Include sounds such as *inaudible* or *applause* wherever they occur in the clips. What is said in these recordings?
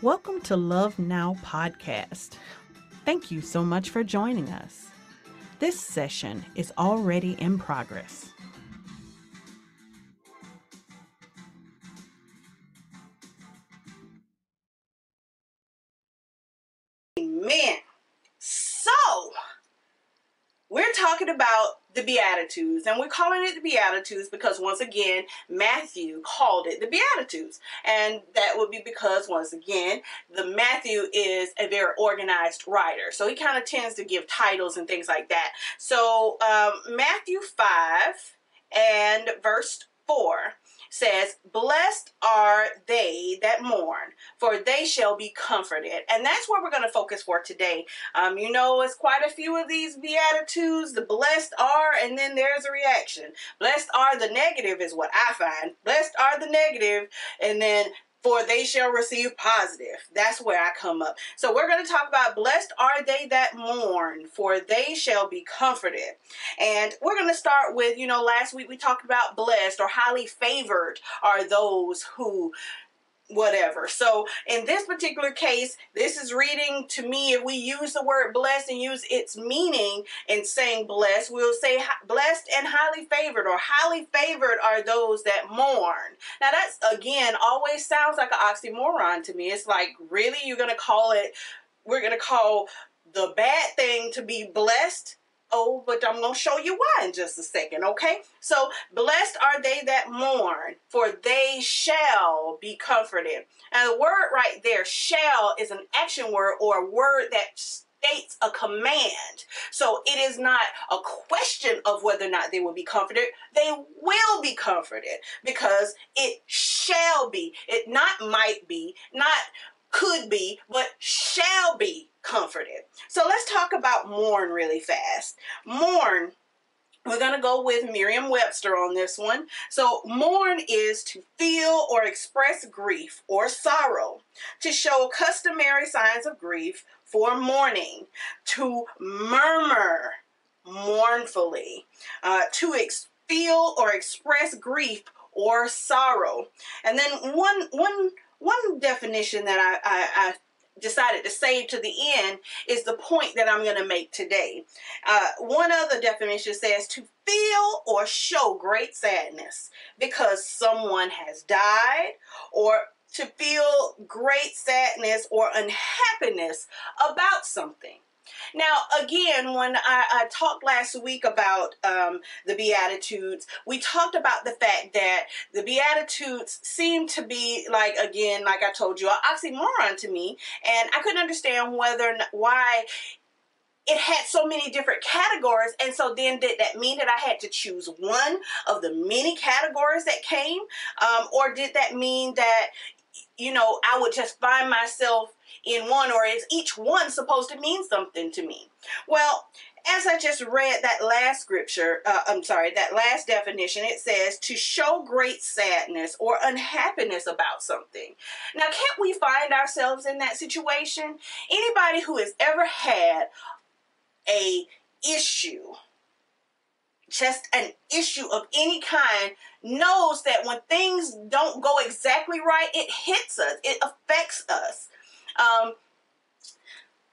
Welcome to Love Now Podcast. Thank you so much for joining us. This session is already in progress. Amen. We're talking about the Beatitudes, and we're calling it the Beatitudes because, once again, Matthew called it the Beatitudes. And that would be because, once again, the Matthew is a very organized writer. So, he kind of tends to give titles and things like that. So, um, Matthew 5 and verse 4 says, Blessed are they that mourn, for they shall be comforted. And that's where we're going to focus for today. Um, you know, it's quite a few of these Beatitudes. The blessed are, and then there's a reaction. Blessed are the negative, is what I find. Blessed are the negative, and then for they shall receive positive. That's where I come up. So we're going to talk about blessed are they that mourn, for they shall be comforted. And we're going to start with, you know, last week we talked about blessed or highly favored are those who whatever. So in this particular case, this is reading to me, if we use the word blessed and use its meaning in saying blessed, we'll say blessed and highly favored or highly favored are those that mourn. Now that's again always sounds like an oxymoron to me. It's like, really? You're going to call it, we're going to call the bad thing to be blessed Oh, but I'm going to show you why in just a second, okay? So, blessed are they that mourn, for they shall be comforted. And the word right there, shall, is an action word or a word that states a command. So, it is not a question of whether or not they will be comforted. They will be comforted because it shall be. It not might be, not could be, but shall be comforted. So let's talk about mourn really fast. Mourn we're going to go with Merriam Webster on this one. So, mourn is to feel or express grief or sorrow, to show customary signs of grief for mourning, to murmur mournfully, uh, to ex- feel or express grief or sorrow. And then one one one definition that I, I, I decided to save to the end is the point that I'm going to make today. Uh, one other definition says to feel or show great sadness because someone has died or to feel great sadness or unhappiness about something. Now, again, when I, I talked last week about um, the Beatitudes, we talked about the fact that the Beatitudes seem to be like, again, like I told you, an oxymoron to me, and I couldn't understand whether why it had so many different categories and so then did that mean that i had to choose one of the many categories that came? Um, or did that mean that you know i would just find myself in one, or is each one supposed to mean something to me? Well, as I just read that last scripture, uh, I'm sorry, that last definition, it says to show great sadness or unhappiness about something. Now, can't we find ourselves in that situation? Anybody who has ever had a issue, just an issue of any kind, knows that when things don't go exactly right, it hits us, it affects us. Um,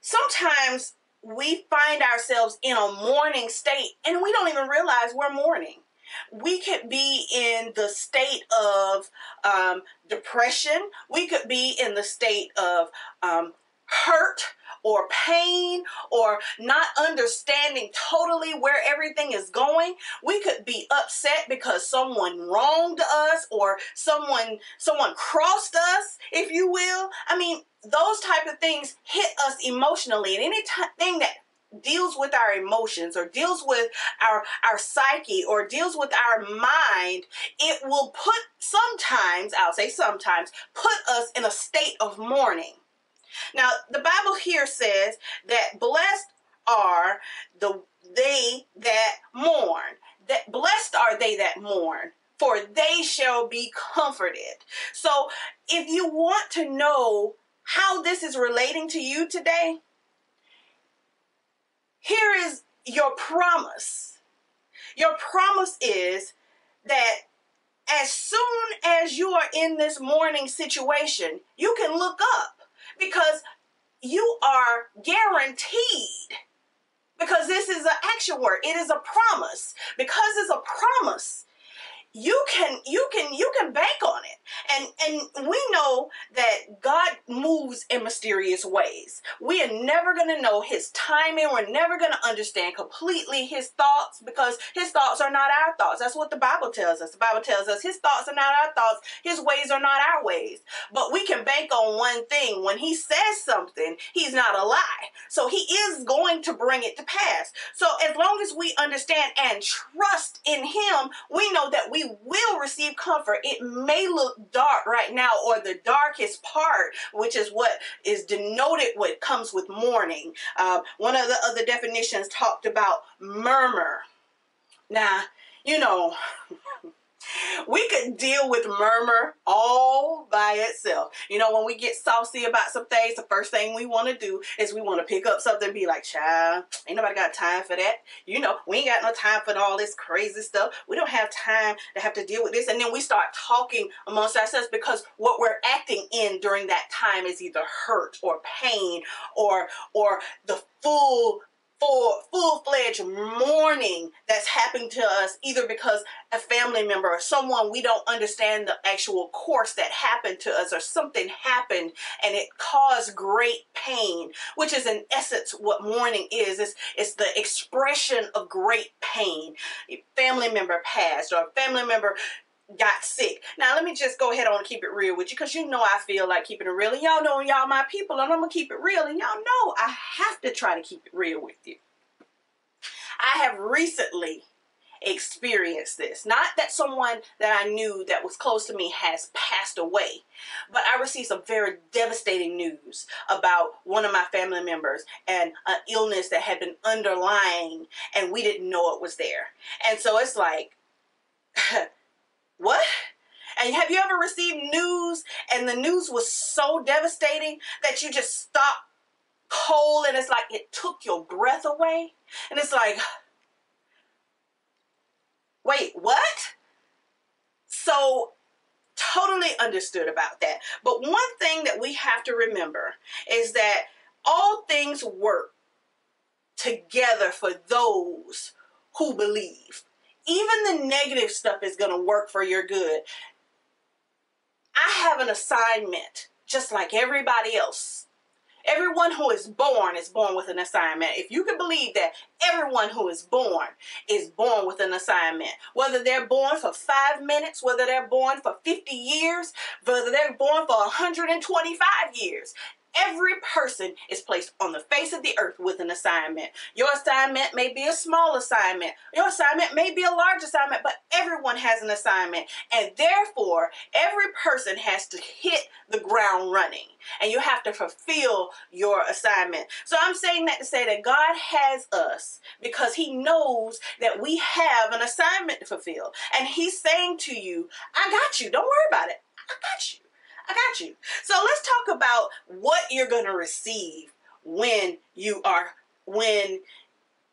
sometimes we find ourselves in a mourning state and we don't even realize we're mourning. We could be in the state of um, depression. We could be in the state of um, hurt or pain or not understanding totally where everything is going we could be upset because someone wronged us or someone someone crossed us if you will i mean those type of things hit us emotionally and anything that deals with our emotions or deals with our our psyche or deals with our mind it will put sometimes i'll say sometimes put us in a state of mourning now, the Bible here says that blessed are the they that mourn. That blessed are they that mourn, for they shall be comforted. So, if you want to know how this is relating to you today, here is your promise. Your promise is that as soon as you are in this mourning situation, you can look up because you are guaranteed. Because this is an action word. It is a promise. Because it's a promise you can you can you can bank on it. And and we know that god moves in mysterious ways. We are never going to know his timing. We're never going to understand completely his thoughts because his thoughts are not our thoughts. That's what the bible tells us. The bible tells us his thoughts are not our thoughts. His ways are not our ways. But we can bank on one thing. When he says something he's not a lie. So he is going to bring it to pass. So as long as we understand and trust in him we know that we will receive comfort. It may look dark right now, or the darkest part, which is what is denoted what comes with mourning. Uh, one of the other definitions talked about murmur. Now, you know, *laughs* we could deal with murmur all by itself. You know, when we get saucy about some things, the first thing we want to do is we want to pick up something and be like, child, ain't nobody got time for that. You know, we ain't got no time for all this crazy stuff. We don't have time to have to deal with this. And then we start talking amongst ourselves because what we're acting in during that time is either hurt or pain or or the full for full-fledged mourning that's happening to us either because a family member or someone we don't understand the actual course that happened to us or something happened and it caused great pain which is in essence what mourning is. It's, it's the expression of great pain. A family member passed or a family member got sick. Now let me just go ahead on and keep it real with you because you know I feel like keeping it real and y'all know y'all my people and I'm gonna keep it real and y'all know I have to try to keep it real with you. I have recently experienced this. Not that someone that I knew that was close to me has passed away, but I received some very devastating news about one of my family members and an illness that had been underlying and we didn't know it was there. And so it's like *laughs* What? And have you ever received news and the news was so devastating that you just stopped cold and it's like it took your breath away? And it's like, wait, what? So totally understood about that. But one thing that we have to remember is that all things work together for those who believe even the negative stuff is going to work for your good. I have an assignment just like everybody else. Everyone who is born is born with an assignment. If you can believe that everyone who is born is born with an assignment, whether they're born for five minutes, whether they're born for 50 years, whether they're born for 125 years, Every person is placed on the face of the earth with an assignment. Your assignment may be a small assignment. Your assignment may be a large assignment, but everyone has an assignment. And therefore, every person has to hit the ground running. And you have to fulfill your assignment. So I'm saying that to say that God has us because He knows that we have an assignment to fulfill. And He's saying to you, I got you. Don't worry about it. I got you. I got you. So let's talk about what you're going to receive when you are when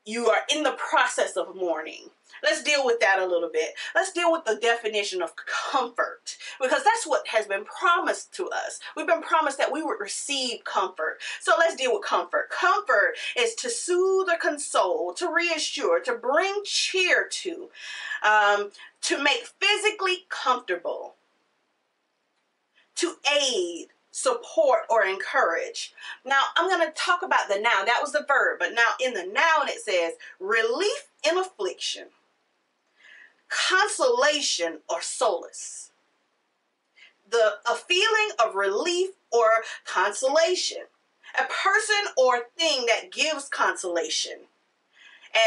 you are in the process of mourning. Let's deal with that a little bit. Let's deal with the definition of comfort because that's what has been promised to us. We've been promised that we would receive comfort. So let's deal with comfort. Comfort is to soothe or console, to reassure, to bring cheer to, um, to make physically comfortable to aid, support, or encourage. Now, I'm going to talk about the noun. That was the verb, but now in the noun it says relief in affliction, consolation or solace. The a feeling of relief or consolation. A person or thing that gives consolation.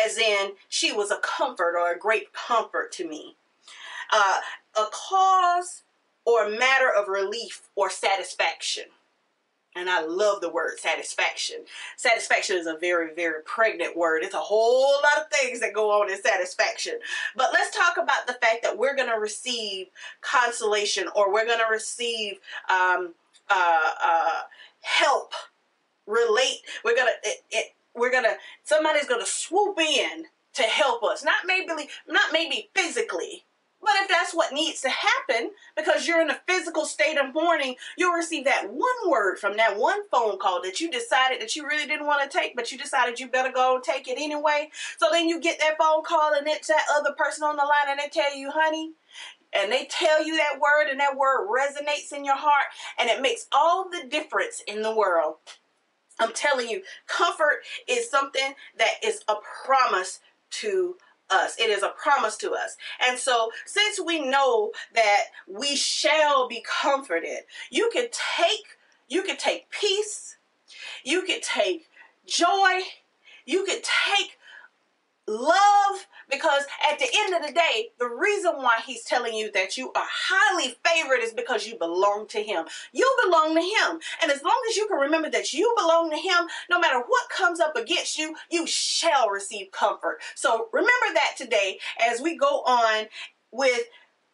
As in, she was a comfort or a great comfort to me. Uh, a cause or a matter of relief or satisfaction. And I love the word satisfaction. Satisfaction is a very, very pregnant word. It's a whole lot of things that go on in satisfaction. But let's talk about the fact that we're going to receive consolation or we're going to receive um, uh, uh, help, relate. We're going to, we're going to, somebody's going to swoop in to help us. Not maybe, not maybe physically, But if that's what needs to happen, because you're in a physical state of mourning, you'll receive that one word from that one phone call that you decided that you really didn't want to take, but you decided you better go take it anyway. So then you get that phone call and it's that other person on the line and they tell you, honey, and they tell you that word and that word resonates in your heart and it makes all the difference in the world. I'm telling you, comfort is something that is a promise to us. It is a promise to us. And so, since we know that we shall be comforted, you can take you can take peace, you can take joy, you can take love because at the end of the day the reason why he's telling you that you are highly favored is because you belong to him. You belong to him. And as long as you can remember that you belong to him no matter what comes up against you you shall receive comfort. So remember that today as we go on with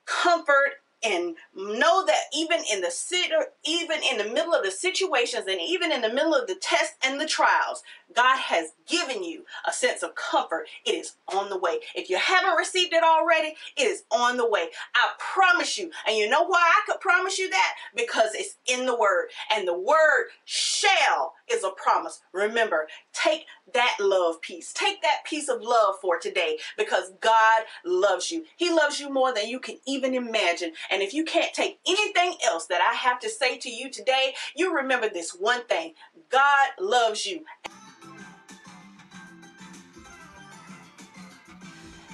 comfort and know that even in the sitter, even in the middle of the situations and even in the middle of the tests and the trials god has given you a sense of comfort. It is on the way. If you haven't received it already it is on the way. I promise you. And you know why i could promise you that? Because it's in the word. And the word shall is a promise remember take that love piece take that piece of love for today because god loves you he loves you more than you can even imagine and if you can't take anything else that I have to say to you today, you remember this one thing God loves you.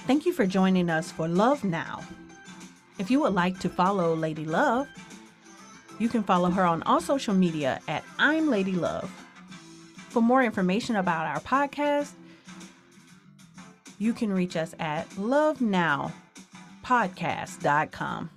Thank you for joining us for Love Now. If you would like to follow Lady Love, you can follow her on all social media at I'm Lady Love. For more information about our podcast, you can reach us at lovenowpodcast.com.